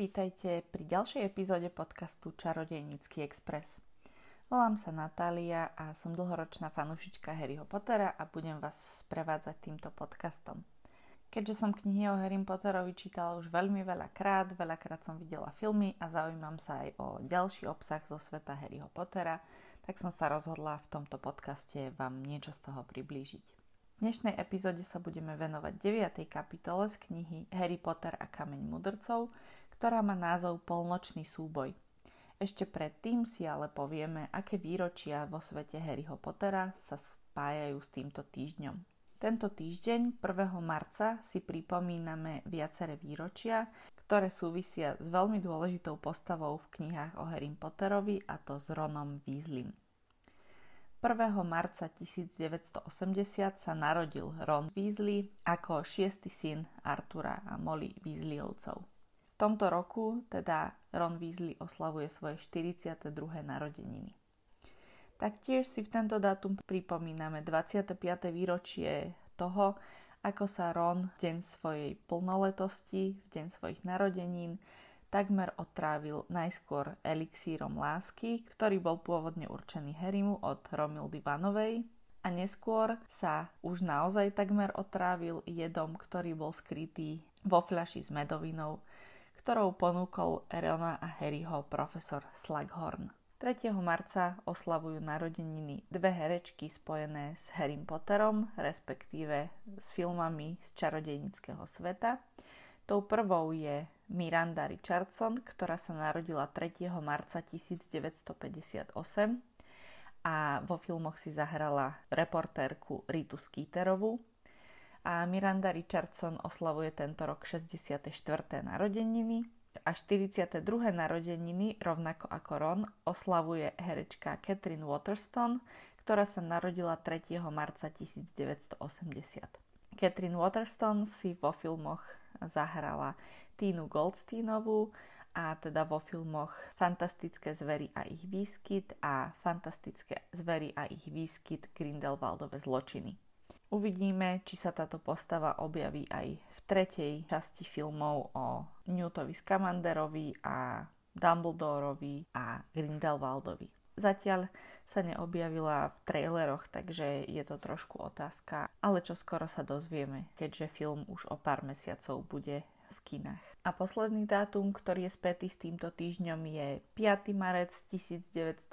vítajte pri ďalšej epizóde podcastu Čarodejnícky Express. Volám sa Natália a som dlhoročná fanúšička Harryho Pottera a budem vás sprevádzať týmto podcastom. Keďže som knihy o Harry Potterovi čítala už veľmi veľa krát, veľakrát som videla filmy a zaujímam sa aj o ďalší obsah zo sveta Harryho Pottera, tak som sa rozhodla v tomto podcaste vám niečo z toho priblížiť. V dnešnej epizóde sa budeme venovať 9. kapitole z knihy Harry Potter a kameň mudrcov, ktorá má názov Polnočný súboj. Ešte predtým si ale povieme, aké výročia vo svete Harryho Pottera sa spájajú s týmto týždňom. Tento týždeň, 1. marca, si pripomíname viaceré výročia, ktoré súvisia s veľmi dôležitou postavou v knihách o Harry Potterovi a to s Ronom Weasleym. 1. marca 1980 sa narodil Ron Weasley ako šiestý syn Artura a Molly Weasleyovcov. Tomto roku teda Ron Weasley oslavuje svoje 42. narodeniny. Taktiež si v tento dátum pripomíname 25. výročie toho, ako sa Ron v deň svojej plnoletosti, v deň svojich narodenín, takmer otrávil najskôr elixírom lásky, ktorý bol pôvodne určený Harrymu od Romildy Vanovej a neskôr sa už naozaj takmer otrávil jedom, ktorý bol skrytý vo fľaši s medovinou, ktorou ponúkol Rona a Harryho profesor Slughorn. 3. marca oslavujú narodeniny dve herečky spojené s Harrym Potterom, respektíve s filmami z čarodejnického sveta. Tou prvou je Miranda Richardson, ktorá sa narodila 3. marca 1958 a vo filmoch si zahrala reportérku Ritu Skeeterovú. A Miranda Richardson oslavuje tento rok 64. narodeniny a 42. narodeniny, rovnako ako Ron, oslavuje herečka Catherine Waterston, ktorá sa narodila 3. marca 1980. Catherine Waterston si vo filmoch zahrala Tínu Goldsteinovú a teda vo filmoch Fantastické zvery a ich výskyt a Fantastické zvery a ich výskyt Grindelwaldove zločiny. Uvidíme, či sa táto postava objaví aj v tretej časti filmov o Newtovi Scamanderovi a Dumbledorovi a Grindelwaldovi. Zatiaľ sa neobjavila v traileroch, takže je to trošku otázka, ale čo skoro sa dozvieme, keďže film už o pár mesiacov bude v kinách. A posledný dátum, ktorý je spätý s týmto týždňom je 5. marec 1995,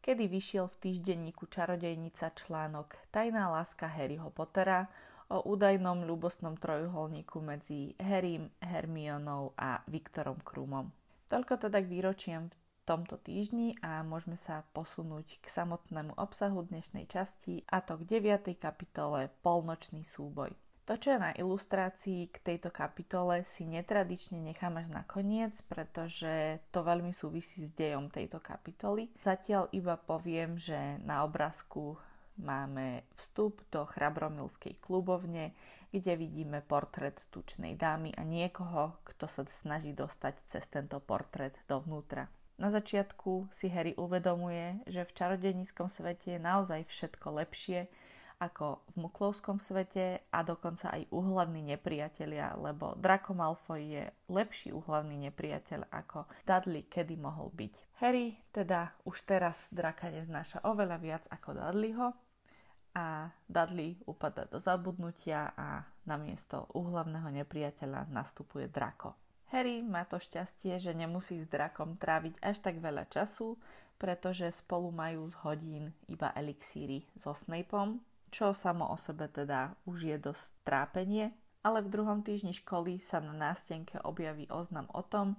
kedy vyšiel v týždenníku Čarodejnica článok Tajná láska Harryho Pottera o údajnom ľubostnom trojuholníku medzi Harrym, Hermionou a Viktorom Krumom. Toľko teda k výročiam v tomto týždni a môžeme sa posunúť k samotnému obsahu dnešnej časti a to k 9. kapitole Polnočný súboj. To, čo je na ilustrácii k tejto kapitole, si netradične nechám až na koniec, pretože to veľmi súvisí s dejom tejto kapitoly. Zatiaľ iba poviem, že na obrázku máme vstup do Chrabromilskej klubovne, kde vidíme portrét tučnej dámy a niekoho, kto sa snaží dostať cez tento portrét dovnútra. Na začiatku si Harry uvedomuje, že v čarodenickom svete je naozaj všetko lepšie, ako v muklovskom svete a dokonca aj úhlavní nepriatelia, lebo Draco Malfoy je lepší úhlavný nepriateľ ako Dudley kedy mohol byť. Harry teda už teraz draka neznáša oveľa viac ako Dudleyho a Dudley upada do zabudnutia a namiesto úhlavného nepriateľa nastupuje Draco. Harry má to šťastie, že nemusí s drakom tráviť až tak veľa času, pretože spolu majú z hodín iba elixíry so Snapeom, čo samo o sebe teda už je dosť trápenie, ale v druhom týždni školy sa na nástenke objaví oznam o tom,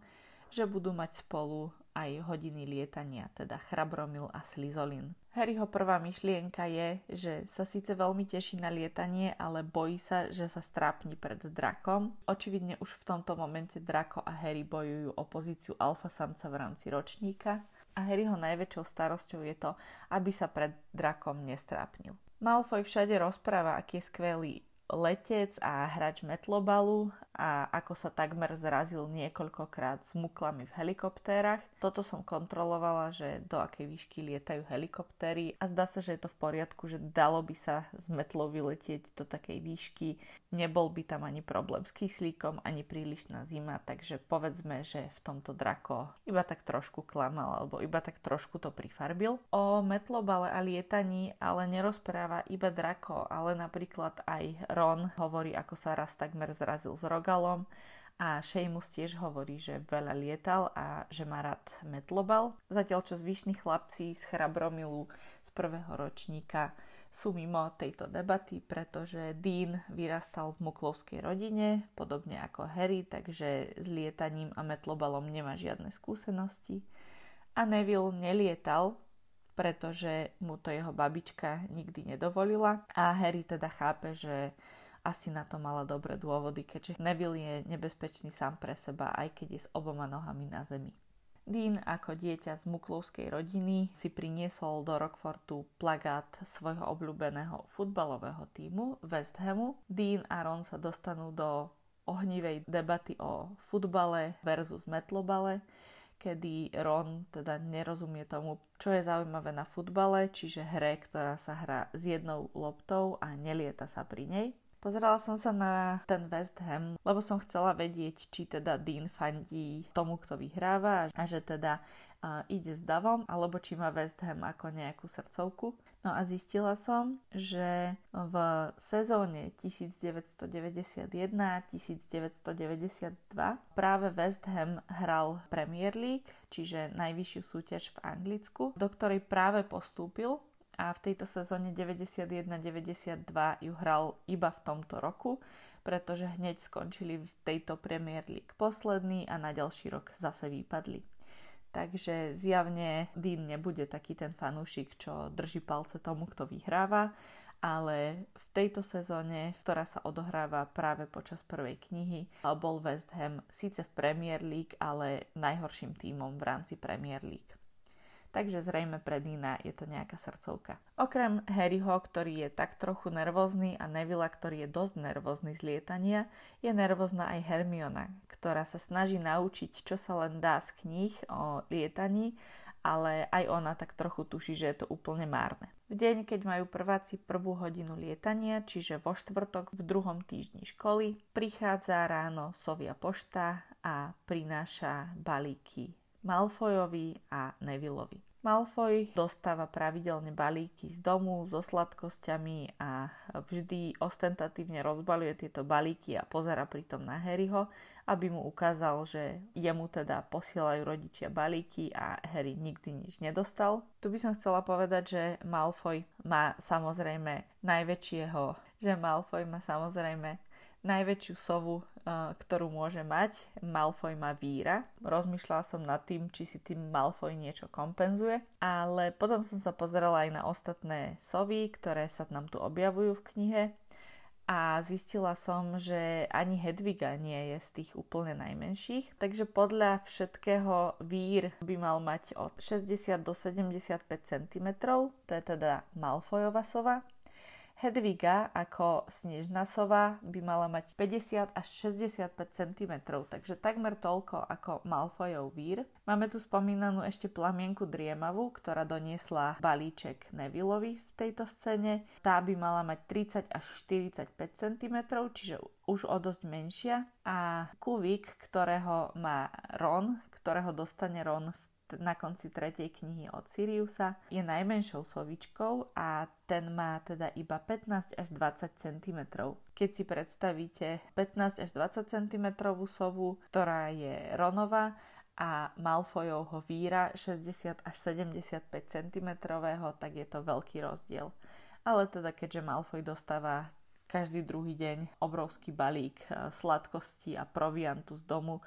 že budú mať spolu aj hodiny lietania, teda Chrabromil a Slizolin. Harryho prvá myšlienka je, že sa síce veľmi teší na lietanie, ale bojí sa, že sa strápni pred drakom. Očividne už v tomto momente Drako a Harry bojujú o pozíciu alfa samca v rámci ročníka a Harryho najväčšou starosťou je to, aby sa pred drakom nestrápnil. Malfoy všade rozpráva, aký je skvelý letec a hráč metlobalu a ako sa takmer zrazil niekoľkokrát s muklami v helikoptérach. Toto som kontrolovala, že do akej výšky lietajú helikoptéry a zdá sa, že je to v poriadku, že dalo by sa z metlou vyletieť do takej výšky. Nebol by tam ani problém s kyslíkom, ani prílišná zima, takže povedzme, že v tomto drako iba tak trošku klamal alebo iba tak trošku to prifarbil. O metlobale a lietaní ale nerozpráva iba drako, ale napríklad aj Ron hovorí, ako sa raz takmer zrazil s Rogalom a Seamus tiež hovorí, že veľa lietal a že má rád metlobal. Zatiaľ čo zvyšní chlapci z Chrabromilu z prvého ročníka sú mimo tejto debaty, pretože Dean vyrastal v muklovskej rodine, podobne ako Harry, takže s lietaním a metlobalom nemá žiadne skúsenosti. A Neville nelietal, pretože mu to jeho babička nikdy nedovolila a Harry teda chápe, že asi na to mala dobré dôvody, keďže Neville je nebezpečný sám pre seba, aj keď je s oboma nohami na zemi. Dean ako dieťa z muklovskej rodiny si priniesol do Rockfortu plagát svojho obľúbeného futbalového týmu West Hamu. Dean a Ron sa dostanú do ohnivej debaty o futbale versus metlobale, kedy Ron teda nerozumie tomu, čo je zaujímavé na futbale, čiže hre, ktorá sa hrá s jednou loptou a nelieta sa pri nej. Pozerala som sa na ten West Ham, lebo som chcela vedieť, či teda Dean fandí tomu, kto vyhráva a že teda uh, ide s davom, alebo či má West Ham ako nejakú srdcovku. No a zistila som, že v sezóne 1991-1992 práve West Ham hral Premier League, čiže najvyššiu súťaž v Anglicku, do ktorej práve postúpil a v tejto sezóne 91-92 ju hral iba v tomto roku, pretože hneď skončili v tejto Premier League posledný a na ďalší rok zase vypadli. Takže zjavne Dean nebude taký ten fanúšik, čo drží palce tomu, kto vyhráva, ale v tejto sezóne, ktorá sa odohráva práve počas prvej knihy, bol West Ham síce v Premier League, ale najhorším tímom v rámci Premier League takže zrejme pre Dina je to nejaká srdcovka. Okrem Harryho, ktorý je tak trochu nervózny a Nevilla, ktorý je dosť nervózny z lietania, je nervózna aj Hermiona, ktorá sa snaží naučiť, čo sa len dá z kníh o lietaní, ale aj ona tak trochu tuší, že je to úplne márne. V deň, keď majú prváci prvú hodinu lietania, čiže vo štvrtok v druhom týždni školy, prichádza ráno Sovia pošta a prináša balíky Malfoyovi a Nevilleovi. Malfoy dostáva pravidelne balíky z domu so sladkosťami a vždy ostentatívne rozbaluje tieto balíky a pozera pritom na Harryho, aby mu ukázal, že jemu teda posielajú rodičia balíky a Harry nikdy nič nedostal. Tu by som chcela povedať, že Malfoy má samozrejme najväčšieho, že Malfoy má samozrejme najväčšiu sovu ktorú môže mať. Malfoy má víra. Rozmýšľala som nad tým, či si tým Malfoy niečo kompenzuje. Ale potom som sa pozerala aj na ostatné sovy, ktoré sa nám tu objavujú v knihe. A zistila som, že ani Hedviga nie je z tých úplne najmenších. Takže podľa všetkého vír by mal mať od 60 do 75 cm. To je teda Malfoyova sova. Hedviga ako snežná sova by mala mať 50 až 65 cm, takže takmer toľko ako Malfoyov vír. Máme tu spomínanú ešte plamienku Driemavu, ktorá doniesla balíček Nevilleovi v tejto scéne. Tá by mala mať 30 až 45 cm, čiže už o dosť menšia. A Kuvik, ktorého má Ron, ktorého dostane Ron v na konci tretej knihy od Siriusa je najmenšou sovičkou a ten má teda iba 15 až 20 cm. Keď si predstavíte 15 až 20 cm sovu, ktorá je Ronová a Malfoyovho víra 60 až 75 cm, tak je to veľký rozdiel. Ale teda keďže Malfoy dostáva každý druhý deň obrovský balík eh, sladkosti a proviantu z domu,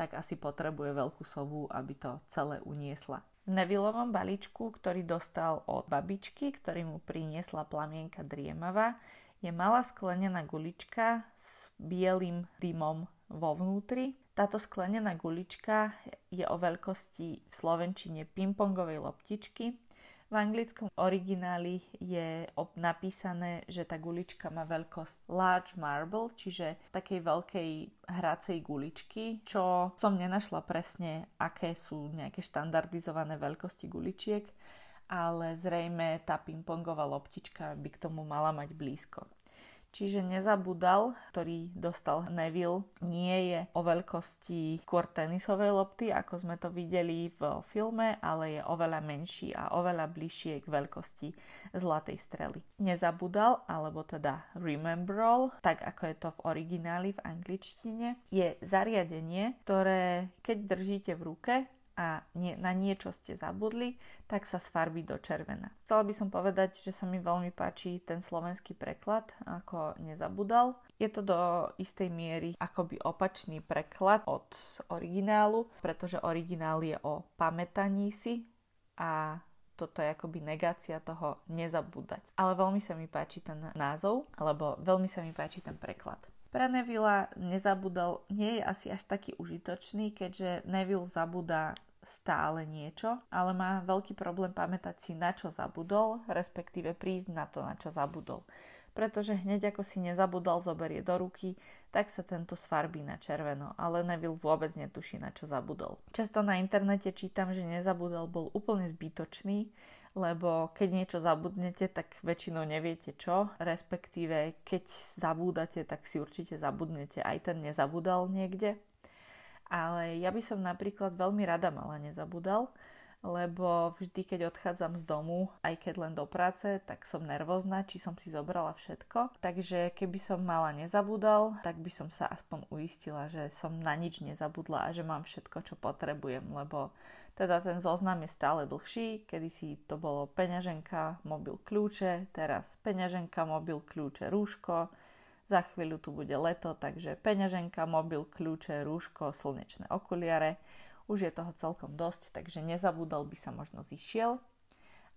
tak asi potrebuje veľkú sovu, aby to celé uniesla. V Nevillovom balíčku, ktorý dostal od babičky, ktorý mu priniesla plamienka driemava, je malá sklenená gulička s bielým dymom vo vnútri. Táto sklenená gulička je o veľkosti v slovenčine pingpongovej loptičky V anglickom origináli je napísané, že tá gulička má veľkosť large marble, čiže takej veľkej hracej guličky, čo som nenašla presne, aké sú nejaké štandardizované veľkosti guličiek, ale zrejme tá pingpongová loptička by k tomu mala mať blízko. Čiže nezabudal, ktorý dostal Neville, nie je o veľkosti skôr tenisovej lopty, ako sme to videli v filme, ale je oveľa menší a oveľa bližšie k veľkosti zlatej strely. Nezabudal, alebo teda rememberal, tak ako je to v origináli v angličtine, je zariadenie, ktoré keď držíte v ruke, a nie, na niečo ste zabudli, tak sa sfarbí do červena. Chcela by som povedať, že sa mi veľmi páči ten slovenský preklad, ako nezabudal. Je to do istej miery akoby opačný preklad od originálu, pretože originál je o pamätaní si a toto je akoby negácia toho nezabúdať. Ale veľmi sa mi páči ten názov, alebo veľmi sa mi páči ten preklad. Pre Nevilla nezabudol nie je asi až taký užitočný, keďže Neville zabúda stále niečo, ale má veľký problém pamätať si, na čo zabudol, respektíve prísť na to, na čo zabudol. Pretože hneď ako si nezabudol, zoberie do ruky, tak sa tento sfarbí na červeno, ale Neville vôbec netuší, na čo zabudol. Často na internete čítam, že nezabudol bol úplne zbytočný, lebo keď niečo zabudnete, tak väčšinou neviete čo, respektíve keď zabúdate, tak si určite zabudnete aj ten nezabudal niekde. Ale ja by som napríklad veľmi rada mala nezabudal, lebo vždy, keď odchádzam z domu, aj keď len do práce, tak som nervózna, či som si zobrala všetko. Takže keby som mala nezabudal, tak by som sa aspoň uistila, že som na nič nezabudla a že mám všetko, čo potrebujem, lebo teda ten zoznam je stále dlhší, kedy si to bolo peňaženka, mobil, kľúče, teraz peňaženka, mobil, kľúče, rúško, za chvíľu tu bude leto, takže peňaženka, mobil, kľúče, rúško, slnečné okuliare. Už je toho celkom dosť, takže nezabudol by sa možno zišiel.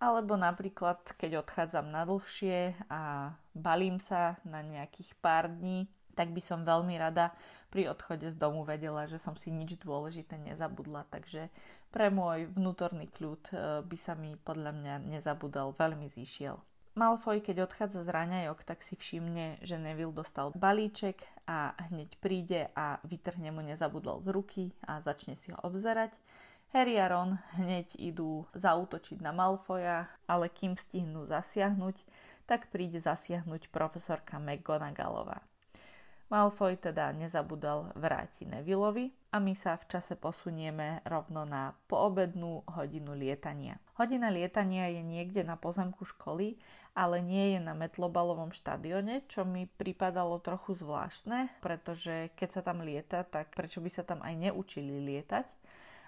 Alebo napríklad, keď odchádzam na dlhšie a balím sa na nejakých pár dní, tak by som veľmi rada pri odchode z domu vedela, že som si nič dôležité nezabudla. Takže pre môj vnútorný kľud eh, by sa mi podľa mňa nezabudal veľmi zišiel. Malfoy, keď odchádza z raňajok, tak si všimne, že Neville dostal balíček a hneď príde a vytrhne mu nezabudol z ruky a začne si ho obzerať. Harry a Ron hneď idú zautočiť na Malfoja, ale kým stihnú zasiahnuť, tak príde zasiahnuť profesorka McGonagallová. Malfoy teda nezabudol vráti Nevilleovi a my sa v čase posunieme rovno na poobednú hodinu lietania. Hodina lietania je niekde na pozemku školy ale nie je na Metlobalovom štadióne, čo mi pripadalo trochu zvláštne, pretože keď sa tam lieta, tak prečo by sa tam aj neučili lietať,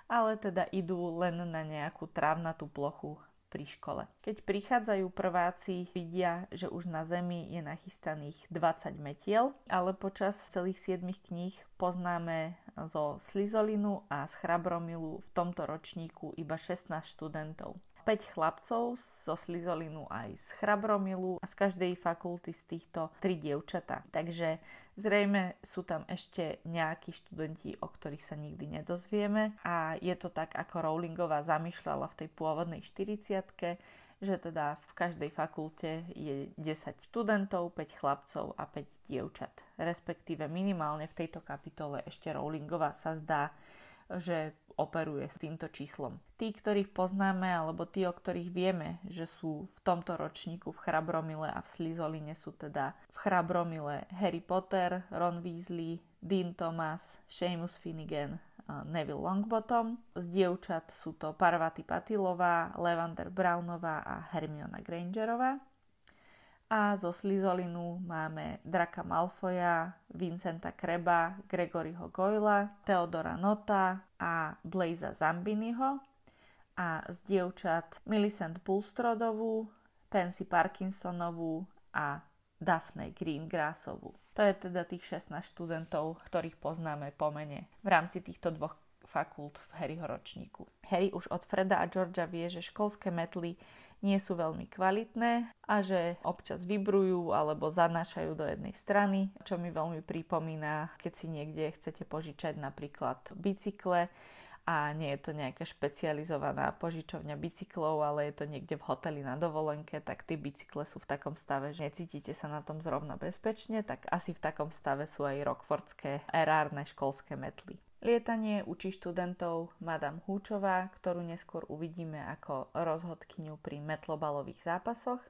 ale teda idú len na nejakú trávnatú plochu pri škole. Keď prichádzajú prváci, vidia, že už na zemi je nachystaných 20 metiel, ale počas celých 7 kníh poznáme zo Slizolinu a z Chrabromilu v tomto ročníku iba 16 študentov. 5 chlapcov zo Slizolinu aj z Chrabromilu a z každej fakulty z týchto 3 dievčata. Takže zrejme sú tam ešte nejakí študenti, o ktorých sa nikdy nedozvieme a je to tak, ako Rowlingová zamýšľala v tej pôvodnej 40 že teda v každej fakulte je 10 študentov, 5 chlapcov a 5 dievčat. Respektíve minimálne v tejto kapitole ešte Rowlingová sa zdá, že operuje s týmto číslom. Tí, ktorých poznáme, alebo tí, o ktorých vieme, že sú v tomto ročníku v Chrabromile a v Slizoline sú teda v Chrabromile Harry Potter, Ron Weasley, Dean Thomas, Seamus Finnegan, Neville Longbottom. Z dievčat sú to Parvati Patilová, Levander Brownová a Hermiona Grangerová. A zo Slizolinu máme Draka Malfoja, Vincenta Kreba, Gregoryho Goyla, Theodora Nota a Blaza Zambiniho. A z dievčat Millicent Bulstrodovú, Pansy Parkinsonovú a Daphne Greengrassovú. To je teda tých 16 študentov, ktorých poznáme po mene v rámci týchto dvoch fakult v Harryho ročníku. Harry už od Freda a Georgia vie, že školské metly nie sú veľmi kvalitné a že občas vybrujú alebo zanášajú do jednej strany, čo mi veľmi pripomína, keď si niekde chcete požičať napríklad bicykle a nie je to nejaká špecializovaná požičovňa bicyklov, ale je to niekde v hoteli na dovolenke, tak tie bicykle sú v takom stave, že necítite sa na tom zrovna bezpečne, tak asi v takom stave sú aj rockfordské erárne školské metly. Lietanie učí študentov Madame Húčová, ktorú neskôr uvidíme ako rozhodkyňu pri metlobalových zápasoch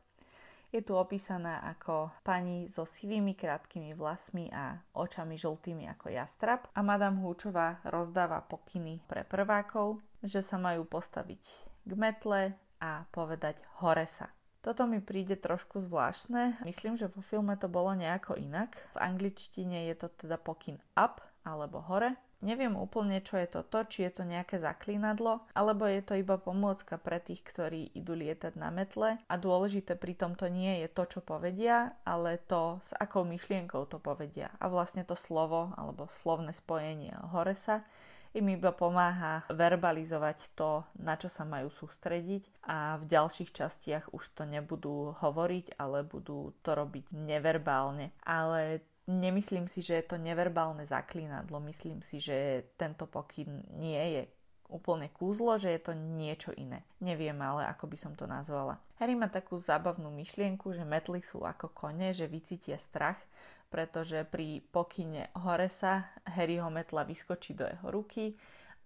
je tu opísaná ako pani so sivými krátkými vlasmi a očami žltými ako jastrab a Madame Húčová rozdáva pokyny pre prvákov, že sa majú postaviť k metle a povedať hore sa. Toto mi príde trošku zvláštne. Myslím, že vo filme to bolo nejako inak. V angličtine je to teda pokyn up alebo hore Neviem úplne, čo je toto, či je to nejaké zaklínadlo, alebo je to iba pomôcka pre tých, ktorí idú lietať na metle a dôležité pri tomto nie je to, čo povedia, ale to, s akou myšlienkou to povedia. A vlastne to slovo alebo slovné spojenie hore sa im iba pomáha verbalizovať to, na čo sa majú sústrediť a v ďalších častiach už to nebudú hovoriť, ale budú to robiť neverbálne. Ale Nemyslím si, že je to neverbálne zaklínadlo. Myslím si, že tento pokyn nie je úplne kúzlo, že je to niečo iné. Neviem ale, ako by som to nazvala. Harry má takú zábavnú myšlienku, že metly sú ako kone, že vycítia strach, pretože pri pokyne hore sa Harryho metla vyskočí do jeho ruky,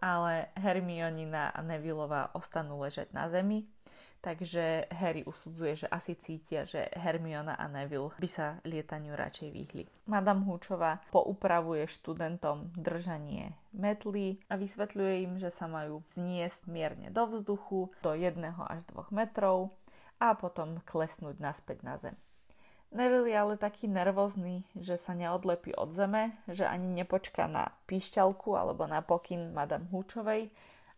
ale Hermionina a Nevilleová ostanú ležať na zemi takže Harry usudzuje, že asi cítia, že Hermiona a Neville by sa lietaniu radšej vyhli. Madame Húčová poupravuje študentom držanie metly a vysvetľuje im, že sa majú vzniesť mierne do vzduchu do 1 až 2 metrov a potom klesnúť naspäť na zem. Neville je ale taký nervózny, že sa neodlepí od zeme, že ani nepočká na píšťalku alebo na pokyn Madame Húčovej,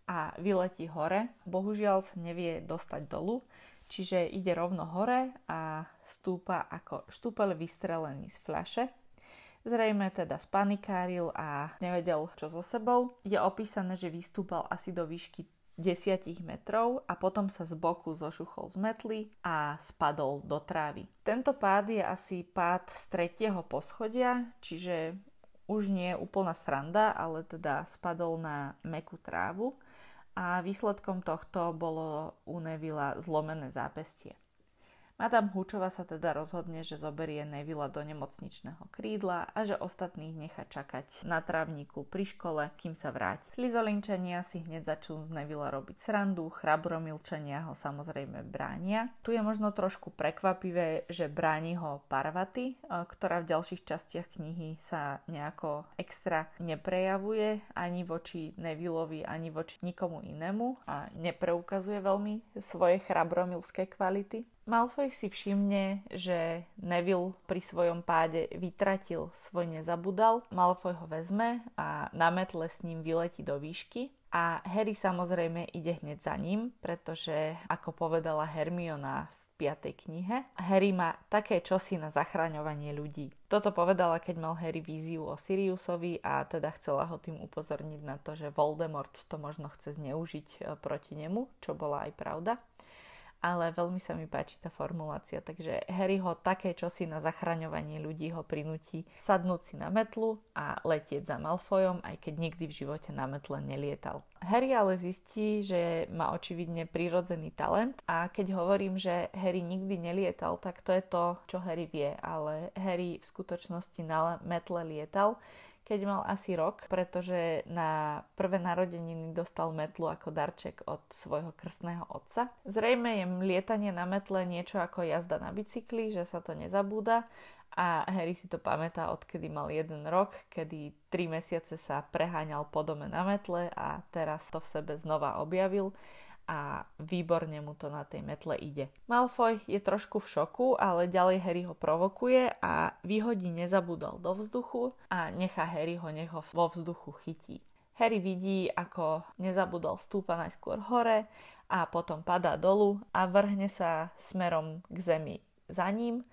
a vyletí hore. Bohužiaľ sa nevie dostať dolu, čiže ide rovno hore a stúpa ako štúpel vystrelený z fľaše. Zrejme teda spanikáril a nevedel čo so sebou. Je opísané, že vystúpal asi do výšky 10 metrov a potom sa z boku zošuchol z metly a spadol do trávy. Tento pád je asi pád z tretieho poschodia, čiže už nie je úplná sranda, ale teda spadol na mekú trávu a výsledkom tohto bolo u Nevila zlomené zápestie. Madame Húčová sa teda rozhodne, že zoberie Nevila do nemocničného krídla a že ostatných nechá čakať na trávniku pri škole, kým sa vráti. Slizolinčania si hneď začnú z Nevila robiť srandu, chrabromilčania ho samozrejme bránia. Tu je možno trošku prekvapivé, že bráni ho Parvati, e, ktorá v ďalších častiach knihy sa nejako extra neprejavuje ani voči Nevilovi, ani voči nikomu inému a nepreukazuje veľmi svoje chrabromilské kvality. Malfoy si všimne, že Neville pri svojom páde vytratil svoj nezabudal. Malfoy ho vezme a na metle s ním vyletí do výšky. A Harry samozrejme ide hneď za ním, pretože ako povedala Hermiona v 5. knihe, Harry má také čosi na zachraňovanie ľudí. Toto povedala, keď mal Harry víziu o Siriusovi a teda chcela ho tým upozorniť na to, že Voldemort to možno chce zneužiť e, proti nemu, čo bola aj pravda ale veľmi sa mi páči tá formulácia. Takže Harry ho také čosi na zachraňovanie ľudí ho prinúti sadnúť si na metlu a letieť za Malfoyom, aj keď nikdy v živote na metle nelietal. Harry ale zistí, že má očividne prirodzený talent a keď hovorím, že Harry nikdy nelietal, tak to je to, čo Harry vie, ale Harry v skutočnosti na metle lietal keď mal asi rok, pretože na prvé narodeniny dostal metlu ako darček od svojho krstného otca. Zrejme je lietanie na metle niečo ako jazda na bicykli, že sa to nezabúda a Harry si to pamätá, odkedy mal jeden rok, kedy tri mesiace sa preháňal po dome na metle a teraz to v sebe znova objavil a výborne mu to na tej metle ide. Malfoy je trošku v šoku, ale ďalej Harry ho provokuje a vyhodí nezabudol do vzduchu a nechá Harry ho nech ho vo vzduchu chytí. Harry vidí, ako nezabudol stúpa najskôr hore a potom padá dolu a vrhne sa smerom k zemi za ním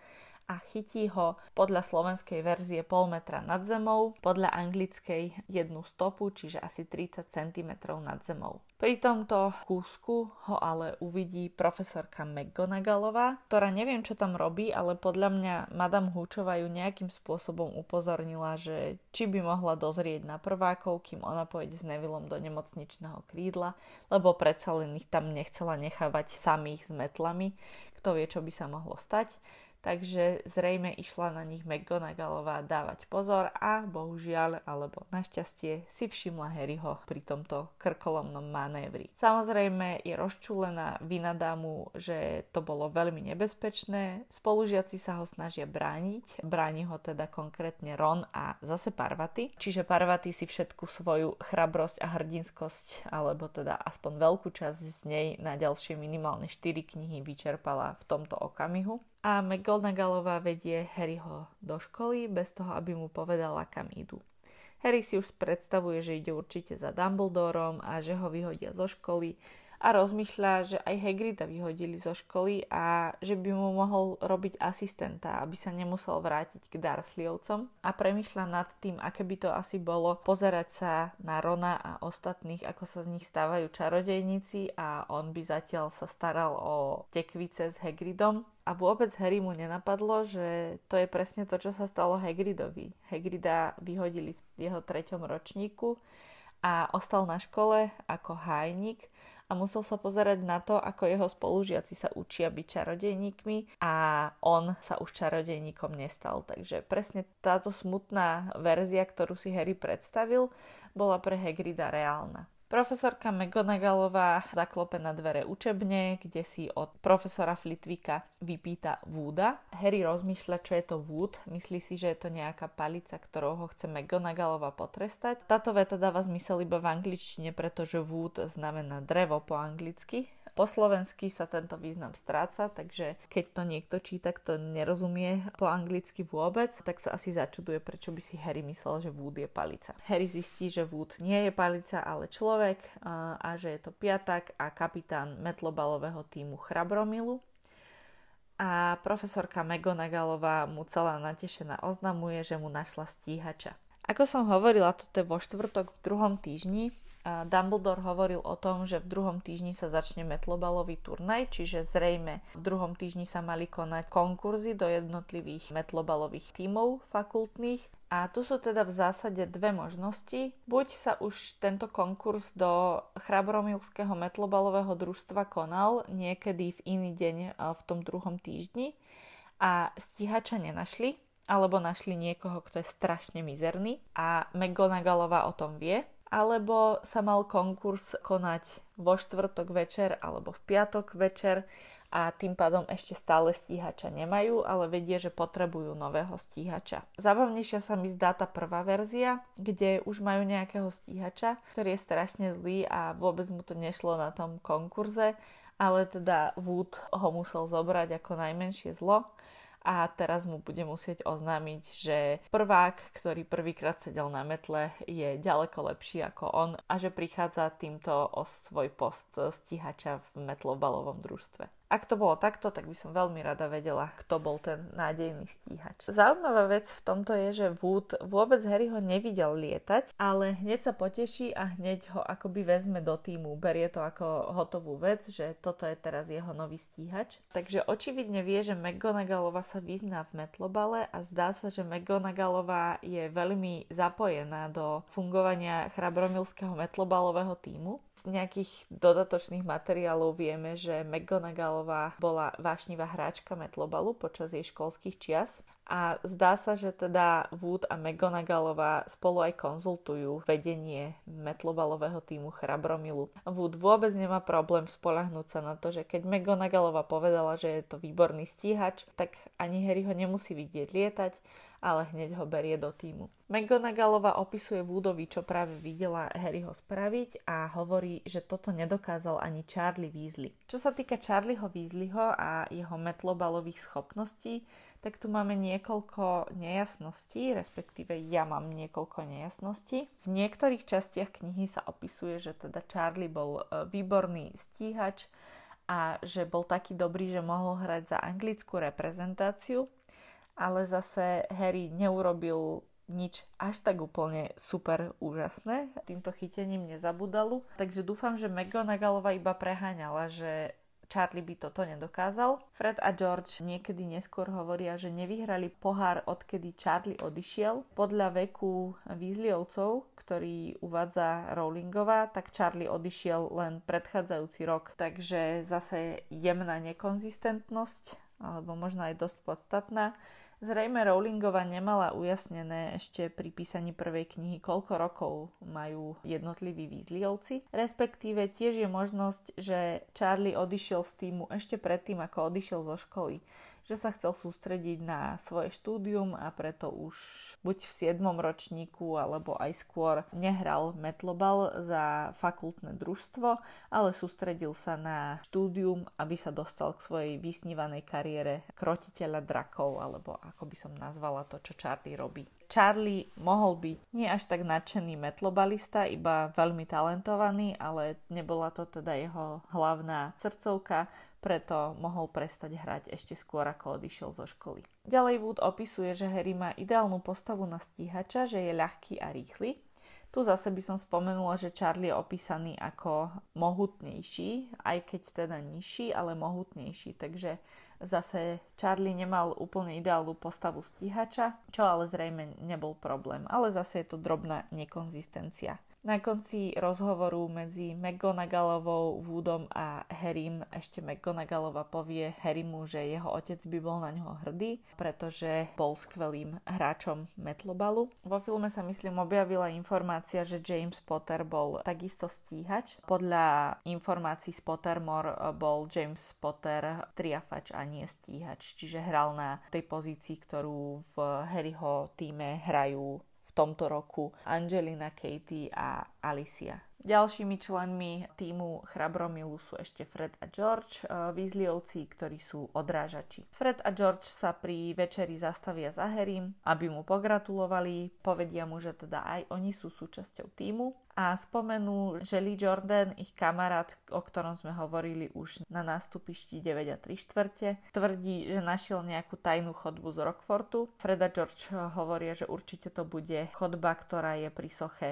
a chytí ho podľa slovenskej verzie pol metra nad zemou, podľa anglickej jednu stopu, čiže asi 30 cm nad zemou. Pri tomto kúsku ho ale uvidí profesorka McGonagallová, ktorá neviem, čo tam robí, ale podľa mňa Madame Húčová ju nejakým spôsobom upozornila, že či by mohla dozrieť na prvákov, kým ona pôjde s Nevillom do nemocničného krídla, lebo predsa len ich tam nechcela nechávať samých s metlami. Kto vie, čo by sa mohlo stať takže zrejme išla na nich McGonagallová dávať pozor a bohužiaľ, alebo našťastie si všimla Harryho pri tomto krkolomnom manévri. Samozrejme je rozčúlená, vynadá mu, že to bolo veľmi nebezpečné, spolužiaci sa ho snažia brániť, bráni ho teda konkrétne Ron a zase Parvati, čiže Parvati si všetku svoju chrabrosť a hrdinskosť, alebo teda aspoň veľkú časť z nej na ďalšie minimálne 4 knihy vyčerpala v tomto okamihu a McGonagallová vedie Harryho do školy bez toho, aby mu povedala, kam idú. Harry si už predstavuje, že ide určite za Dumbledorom a že ho vyhodia zo školy a rozmýšľa, že aj Hagrida vyhodili zo školy a že by mu mohol robiť asistenta, aby sa nemusel vrátiť k Dursleyovcom a premýšľa nad tým, aké by to asi bolo pozerať sa na Rona a ostatných, ako sa z nich stávajú čarodejníci a on by zatiaľ sa staral o tekvice s Hagridom a vôbec Harry mu nenapadlo, že to je presne to, čo sa stalo Hagridovi. Hagrida vyhodili v jeho treťom ročníku a ostal na škole ako hájnik a musel sa pozerať na to, ako jeho spolužiaci sa učia byť čarodejníkmi a on sa už čarodejníkom nestal. Takže presne táto smutná verzia, ktorú si Harry predstavil, bola pre Hagrida reálna. Profesorka McGonagallová zaklope na dvere učebne, kde si od profesora Flitvika vypýta Wooda. Harry rozmýšľa, čo je to Wood. Myslí si, že je to nejaká palica, ktorou ho chce McGonagallová potrestať. Táto veta dáva zmysel iba v angličtine, pretože Wood znamená drevo po anglicky po slovensky sa tento význam stráca, takže keď to niekto číta, kto nerozumie po anglicky vôbec, tak sa asi začuduje, prečo by si Harry myslel, že Wood je palica. Harry zistí, že Wood nie je palica, ale človek a, že je to piatak a kapitán metlobalového týmu Chrabromilu a profesorka McGonagallová mu celá natešená oznamuje, že mu našla stíhača. Ako som hovorila, toto je vo štvrtok v druhom týždni Dumbledore hovoril o tom, že v druhom týždni sa začne metlobalový turnaj, čiže zrejme v druhom týždni sa mali konať konkurzy do jednotlivých metlobalových tímov fakultných. A tu sú teda v zásade dve možnosti. Buď sa už tento konkurs do Chrabromilského metlobalového družstva konal niekedy v iný deň v tom druhom týždni a stíhača nenašli, alebo našli niekoho, kto je strašne mizerný a McGonagallová o tom vie alebo sa mal konkurs konať vo štvrtok večer alebo v piatok večer a tým pádom ešte stále stíhača nemajú, ale vedie, že potrebujú nového stíhača. Zabavnejšia sa mi zdá tá prvá verzia, kde už majú nejakého stíhača, ktorý je strašne zlý a vôbec mu to nešlo na tom konkurze, ale teda Wood ho musel zobrať ako najmenšie zlo a teraz mu bude musieť oznámiť, že prvák, ktorý prvýkrát sedel na metle, je ďaleko lepší ako on a že prichádza týmto o svoj post stíhača v metlobalovom družstve. Ak to bolo takto, tak by som veľmi rada vedela, kto bol ten nádejný stíhač. Zaujímavá vec v tomto je, že Wood vôbec Harryho nevidel lietať, ale hneď sa poteší a hneď ho akoby vezme do týmu. Berie to ako hotovú vec, že toto je teraz jeho nový stíhač. Takže očividne vie, že McGonagallová sa vyzná v metlobale a zdá sa, že McGonagallová je veľmi zapojená do fungovania chrabromilského metlobalového týmu. Z nejakých dodatočných materiálov vieme, že McGonagallová bola vášnivá hráčka metlobalu počas jej školských čias a zdá sa, že teda Wood a McGonagallová spolu aj konzultujú vedenie metlobalového týmu Chrabromilu. Wood vôbec nemá problém spolahnúť sa na to, že keď McGonagallová povedala, že je to výborný stíhač, tak ani Harry ho nemusí vidieť lietať, ale hneď ho berie do týmu. McGonagallová opisuje Woodovi, čo práve videla Harryho spraviť a hovorí, že toto nedokázal ani Charlie Weasley. Čo sa týka Charlieho Weasleyho a jeho metlobalových schopností, tak tu máme niekoľko nejasností, respektíve ja mám niekoľko nejasností. V niektorých častiach knihy sa opisuje, že teda Charlie bol e, výborný stíhač a že bol taký dobrý, že mohol hrať za anglickú reprezentáciu ale zase Harry neurobil nič až tak úplne super úžasné. Týmto chytením nezabudalo. Takže dúfam, že McGonagallová iba preháňala, že Charlie by toto nedokázal. Fred a George niekedy neskôr hovoria, že nevyhrali pohár, odkedy Charlie odišiel. Podľa veku Weasleyovcov, ktorý uvádza Rowlingová, tak Charlie odišiel len predchádzajúci rok. Takže zase jemná nekonzistentnosť, alebo možno aj dosť podstatná. Zrejme Rowlingová nemala ujasnené ešte pri písaní prvej knihy, koľko rokov majú jednotliví výzliovci. Respektíve tiež je možnosť, že Charlie odišiel z týmu ešte predtým, ako odišiel zo školy že sa chcel sústrediť na svoje štúdium a preto už buď v 7. ročníku alebo aj skôr nehral metlobal za fakultné družstvo, ale sústredil sa na štúdium, aby sa dostal k svojej vysnívanej kariére krotiteľa drakov, alebo ako by som nazvala to, čo Charlie robí. Charlie mohol byť nie až tak nadšený metlobalista, iba veľmi talentovaný, ale nebola to teda jeho hlavná srdcovka, preto mohol prestať hrať ešte skôr ako odišiel zo školy. Ďalej Wood opisuje, že Harry má ideálnu postavu na stíhača, že je ľahký a rýchly. Tu zase by som spomenula, že Charlie je opísaný ako mohutnejší, aj keď teda nižší, ale mohutnejší. Takže zase Charlie nemal úplne ideálnu postavu stíhača, čo ale zrejme nebol problém. Ale zase je to drobná nekonzistencia. Na konci rozhovoru medzi McGonagallovou, Woodom a Harrym ešte McGonagallova povie Harrymu, že jeho otec by bol na ňoho hrdý, pretože bol skvelým hráčom metlobalu. Vo filme sa myslím objavila informácia, že James Potter bol takisto stíhač. Podľa informácií z Pottermore bol James Potter triafač a nie stíhač, čiže hral na tej pozícii, ktorú v Harryho týme hrajú tomto roku Angelina, Katie a Alicia. Ďalšími členmi týmu Chrabromilu sú ešte Fred a George, eh, Weasleyovci, ktorí sú odrážači. Fred a George sa pri večeri zastavia za Harrym, aby mu pogratulovali, povedia mu, že teda aj oni sú súčasťou týmu a spomenú, že Lee Jordan, ich kamarát, o ktorom sme hovorili už na nástupišti 9 a 3 štvrte, tvrdí, že našiel nejakú tajnú chodbu z Rockfortu. Fred a George hovoria, že určite to bude chodba, ktorá je pri soche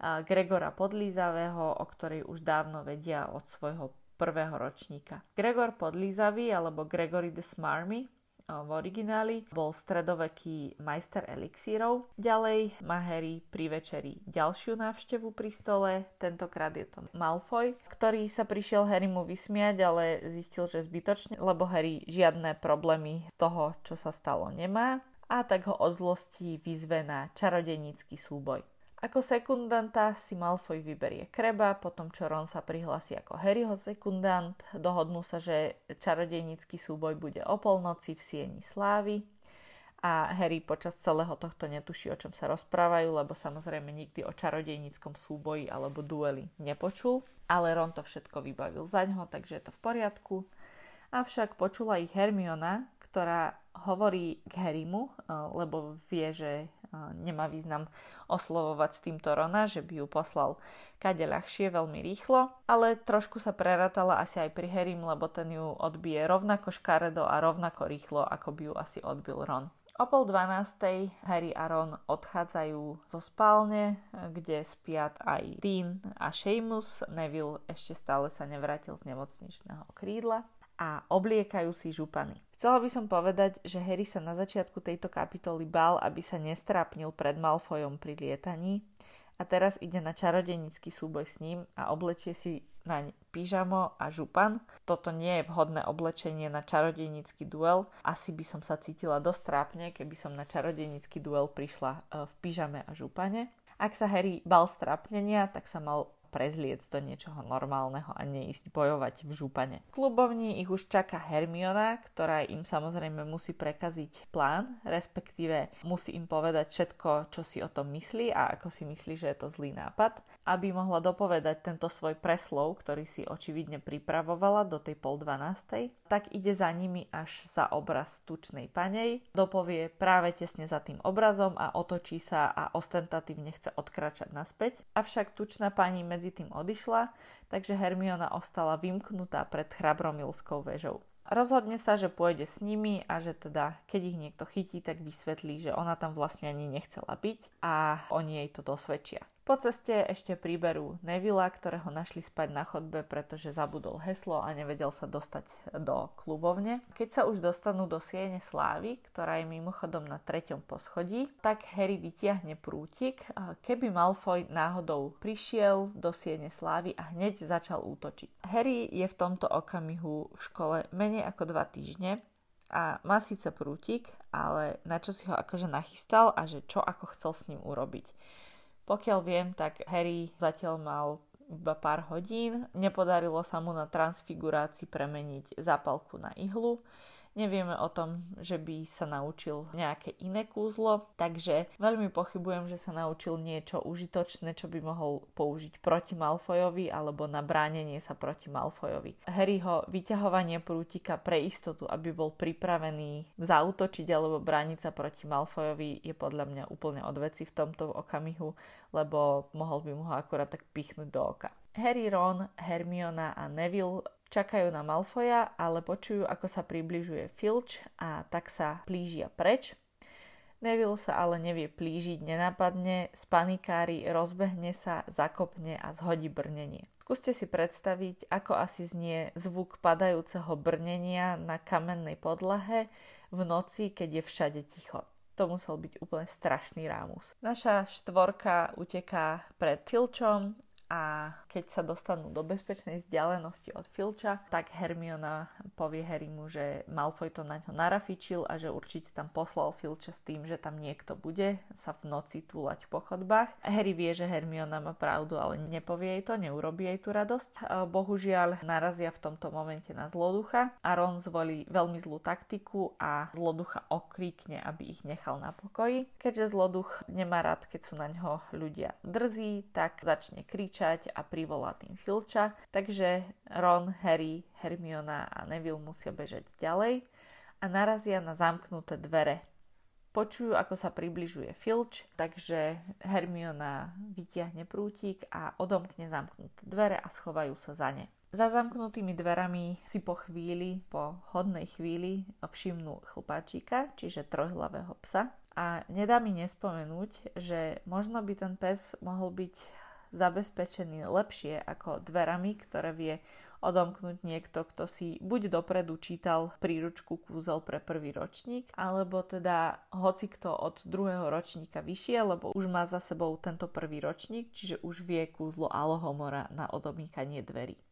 Gregora Podlízavého, o ktorej už dávno vedia od svojho prvého ročníka. Gregor Podlízavý alebo Gregory the Smarmy v origináli, bol stredoveký majster elixírov. Ďalej má Harry pri večeri ďalšiu návštevu pri stole, tentokrát je to Malfoy, ktorý sa prišiel Harrymu vysmiať, ale zistil, že zbytočne, lebo Harry žiadne problémy z toho, čo sa stalo, nemá a tak ho od zlosti vyzve na čarodenický súboj. Ako sekundanta si Malfoy vyberie Kreba, potom čo Ron sa prihlási ako Harryho sekundant, dohodnú sa, že čarodejnícky súboj bude o polnoci v Sieni Slávy a Harry počas celého tohto netuší, o čom sa rozprávajú, lebo samozrejme nikdy o čarodejníckom súboji alebo dueli nepočul, ale Ron to všetko vybavil za ňo, takže je to v poriadku. Avšak počula ich Hermiona, ktorá hovorí k Harrymu, lebo vie, že nemá význam oslovovať s týmto Rona, že by ju poslal kade ľahšie, veľmi rýchlo, ale trošku sa preratala asi aj pri Harrym, lebo ten ju odbije rovnako škaredo a rovnako rýchlo, ako by ju asi odbil Ron. O pol dvanástej Harry a Ron odchádzajú zo spálne, kde spiat aj Dean a Seamus. Neville ešte stále sa nevrátil z nemocničného krídla a obliekajú si župany. Chcela by som povedať, že Harry sa na začiatku tejto kapitoly bál, aby sa nestrápnil pred Malfoyom pri lietaní a teraz ide na čarodenický súboj s ním a oblečie si naň pyžamo a župan. Toto nie je vhodné oblečenie na čarodenický duel. Asi by som sa cítila dosť trápne, keby som na čarodenický duel prišla e, v pyžame a župane. Ak sa Harry bal strápnenia, tak sa mal prezliec do niečoho normálneho a neísť bojovať v župane. V klubovni ich už čaká Hermiona, ktorá im samozrejme musí prekaziť plán, respektíve musí im povedať všetko, čo si o tom myslí a ako si myslí, že je to zlý nápad, aby mohla dopovedať tento svoj preslov, ktorý si očividne pripravovala do tej pol dvanástej, tak ide za nimi až za obraz tučnej panej, dopovie práve tesne za tým obrazom a otočí sa a ostentatívne chce odkračať naspäť. Avšak tučná pani medzi tým odišla, takže Hermiona ostala vymknutá pred chrabromilskou väžou. Rozhodne sa, že pôjde s nimi a že teda, keď ich niekto chytí, tak vysvetlí, že ona tam vlastne ani nechcela byť a oni jej to dosvedčia. Po ceste ešte príberú Nevilla, ktorého našli spať na chodbe, pretože zabudol heslo a nevedel sa dostať do klubovne. Keď sa už dostanú do Siene Slávy, ktorá je mimochodom na treťom poschodí, tak Harry vytiahne prútik, keby Malfoy náhodou prišiel do Siene Slávy a hneď začal útočiť. Harry je v tomto okamihu v škole menej ako dva týždne a má síce prútik, ale na čo si ho akože nachystal a že čo ako chcel s ním urobiť. Pokiaľ viem, tak Harry zatiaľ mal iba pár hodín. Nepodarilo sa mu na transfigurácii premeniť zápalku na ihlu. Nevieme o tom, že by sa naučil nejaké iné kúzlo, takže veľmi pochybujem, že sa naučil niečo užitočné, čo by mohol použiť proti Malfojovi alebo na bránenie sa proti Malfojovi. Harryho vyťahovanie prútika pre istotu, aby bol pripravený zautočiť alebo brániť sa proti Malfojovi je podľa mňa úplne odveci v tomto okamihu, lebo mohol by mu ho akurát tak pichnúť do oka. Harry, Ron, Hermiona a Neville Čakajú na Malfoja, ale počujú, ako sa približuje Filch a tak sa plížia preč. Neville sa ale nevie plížiť, nenapadne, spanikári, rozbehne sa, zakopne a zhodí brnenie. Skúste si predstaviť, ako asi znie zvuk padajúceho brnenia na kamennej podlahe v noci, keď je všade ticho. To musel byť úplne strašný rámus. Naša štvorka uteká pred Filčom a keď sa dostanú do bezpečnej vzdialenosti od Filča, tak Hermiona povie Harrymu, že Malfoy to na ňo narafičil a že určite tam poslal Filča s tým, že tam niekto bude sa v noci túlať po chodbách. Harry vie, že Hermiona má pravdu, ale nepovie jej to, neurobí jej tú radosť. Bohužiaľ narazia v tomto momente na zloducha a Ron zvolí veľmi zlú taktiku a zloducha okríkne, aby ich nechal na pokoji. Keďže zloduch nemá rád, keď sú na ňo ľudia drzí, tak začne kričať a pri privolá tým Filča, takže Ron, Harry, Hermiona a Neville musia bežať ďalej a narazia na zamknuté dvere. Počujú, ako sa približuje Filč, takže Hermiona vytiahne prútik a odomkne zamknuté dvere a schovajú sa za ne. Za zamknutými dverami si po chvíli, po hodnej chvíli všimnú chlpáčika, čiže trojhlavého psa. A nedá mi nespomenúť, že možno by ten pes mohol byť zabezpečený lepšie ako dverami, ktoré vie odomknúť niekto, kto si buď dopredu čítal príručku kúzel pre prvý ročník, alebo teda hoci kto od druhého ročníka vyššie, lebo už má za sebou tento prvý ročník, čiže už vie kúzlo Alohomora na odomýkanie dverí.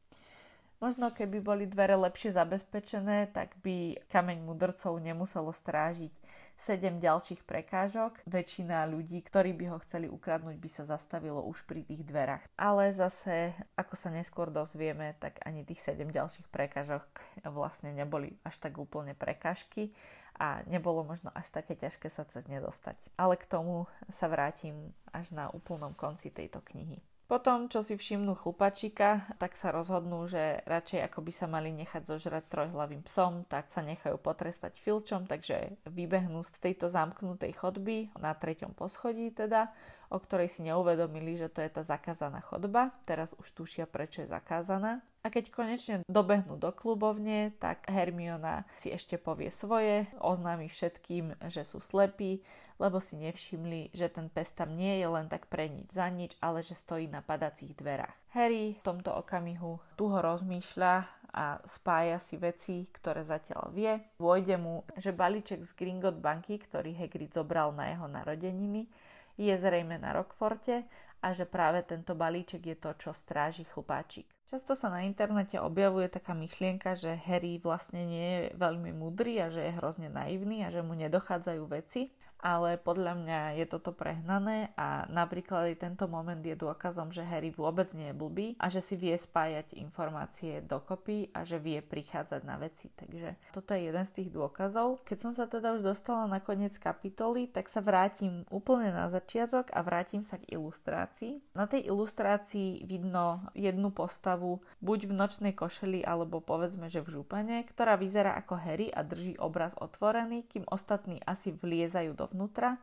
Možno keby boli dvere lepšie zabezpečené, tak by kameň mudrcov nemuselo strážiť 7 ďalších prekážok. Väčšina ľudí, ktorí by ho chceli ukradnúť, by sa zastavilo už pri tých dverách. Ale zase, ako sa neskôr dozvieme, tak ani tých 7 ďalších prekážok vlastne neboli až tak úplne prekážky a nebolo možno až také ťažké sa cez ne dostať. Ale k tomu sa vrátim až na úplnom konci tejto knihy. Potom, čo si všimnú chlupačika, tak sa rozhodnú, že radšej ako by sa mali nechať zožrať trojhlavým psom, tak sa nechajú potrestať filčom, takže vybehnú z tejto zamknutej chodby na treťom poschodí teda, o ktorej si neuvedomili, že to je tá zakázaná chodba. Teraz už tušia, prečo je zakázaná. A keď konečne dobehnú do klubovne, tak Hermiona si ešte povie svoje, oznámi všetkým, že sú slepí, lebo si nevšimli, že ten pes tam nie je len tak pre nič za nič, ale že stojí na padacích dverách. Harry v tomto okamihu tu ho rozmýšľa a spája si veci, ktoré zatiaľ vie. Vôjde mu, že balíček z Gringot banky, ktorý Hagrid zobral na jeho narodeniny, je zrejme na Rockforte a že práve tento balíček je to, čo stráži chlpáčik. Často sa na internete objavuje taká myšlienka, že Harry vlastne nie je veľmi mudrý a že je hrozne naivný a že mu nedochádzajú veci ale podľa mňa je toto prehnané a napríklad aj tento moment je dôkazom, že Harry vôbec nie je blbý a že si vie spájať informácie dokopy a že vie prichádzať na veci. Takže toto je jeden z tých dôkazov. Keď som sa teda už dostala na koniec kapitoly, tak sa vrátim úplne na začiatok a vrátim sa k ilustrácii. Na tej ilustrácii vidno jednu postavu buď v nočnej košeli alebo povedzme, že v župane, ktorá vyzerá ako Harry a drží obraz otvorený, kým ostatní asi vliezajú do dovnútra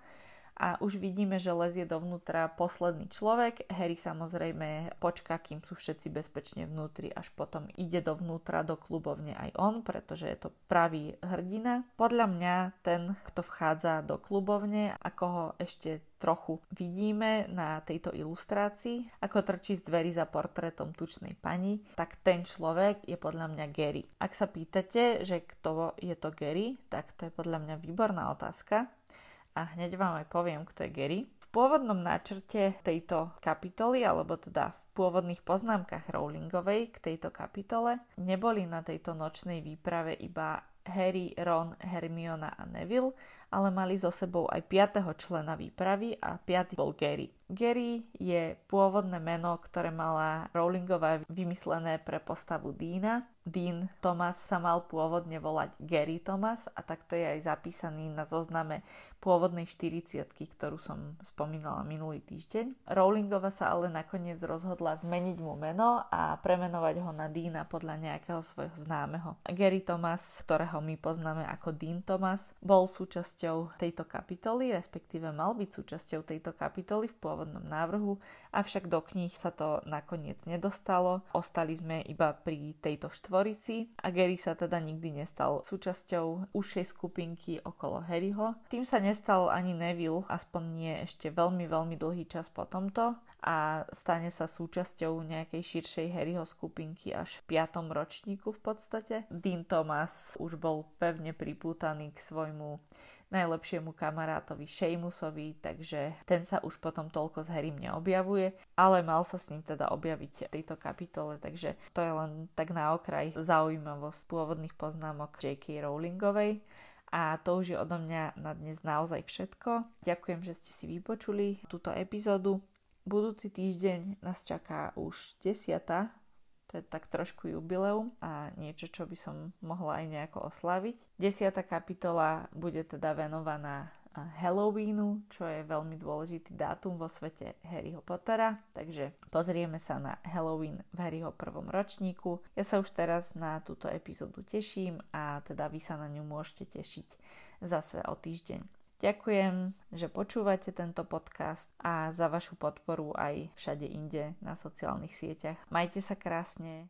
a už vidíme, že lezie dovnútra posledný človek. Harry samozrejme počká, kým sú všetci bezpečne vnútri, až potom ide dovnútra do klubovne aj on, pretože je to pravý hrdina. Podľa mňa ten, kto vchádza do klubovne, ako ho ešte trochu vidíme na tejto ilustrácii, ako trčí z dverí za portrétom tučnej pani, tak ten človek je podľa mňa Gary. Ak sa pýtate, že kto je to Gary, tak to je podľa mňa výborná otázka a hneď vám aj poviem, kto je Gary. V pôvodnom náčrte tejto kapitoly, alebo teda v pôvodných poznámkach Rowlingovej k tejto kapitole, neboli na tejto nočnej výprave iba Harry, Ron, Hermiona a Neville, ale mali so sebou aj piatého člena výpravy a piatý bol Gary. Gary je pôvodné meno, ktoré mala Rowlingová vymyslené pre postavu Dina. Dean Thomas sa mal pôvodne volať Gary Thomas a takto je aj zapísaný na zozname pôvodnej 40 ktorú som spomínala minulý týždeň. Rowlingova sa ale nakoniec rozhodla zmeniť mu meno a premenovať ho na Deana podľa nejakého svojho známeho. Gary Thomas, ktorého my poznáme ako Dean Thomas, bol súčasťou tejto kapitoly, respektíve mal byť súčasťou tejto kapitoly v pôvodnom návrhu, avšak do kníh sa to nakoniec nedostalo. Ostali sme iba pri tejto štvorici a Gary sa teda nikdy nestal súčasťou užšej skupinky okolo Harryho. Tým sa nestal ani Neville, aspoň nie ešte veľmi, veľmi dlhý čas po tomto a stane sa súčasťou nejakej širšej Harryho skupinky až v 5. ročníku v podstate. Dean Thomas už bol pevne pripútaný k svojmu najlepšiemu kamarátovi Seamusovi, takže ten sa už potom toľko s Harrym neobjavuje, ale mal sa s ním teda objaviť v tejto kapitole, takže to je len tak na okraj zaujímavosť pôvodných poznámok J.K. Rowlingovej. A to už je odo mňa na dnes naozaj všetko. Ďakujem, že ste si vypočuli túto epizódu. Budúci týždeň nás čaká už desiata to je tak trošku jubileum a niečo, čo by som mohla aj nejako oslaviť. Desiata kapitola bude teda venovaná Halloweenu, čo je veľmi dôležitý dátum vo svete Harryho Pottera, takže pozrieme sa na Halloween v Harryho prvom ročníku. Ja sa už teraz na túto epizódu teším a teda vy sa na ňu môžete tešiť zase o týždeň. Ďakujem, že počúvate tento podcast a za vašu podporu aj všade inde na sociálnych sieťach. Majte sa krásne.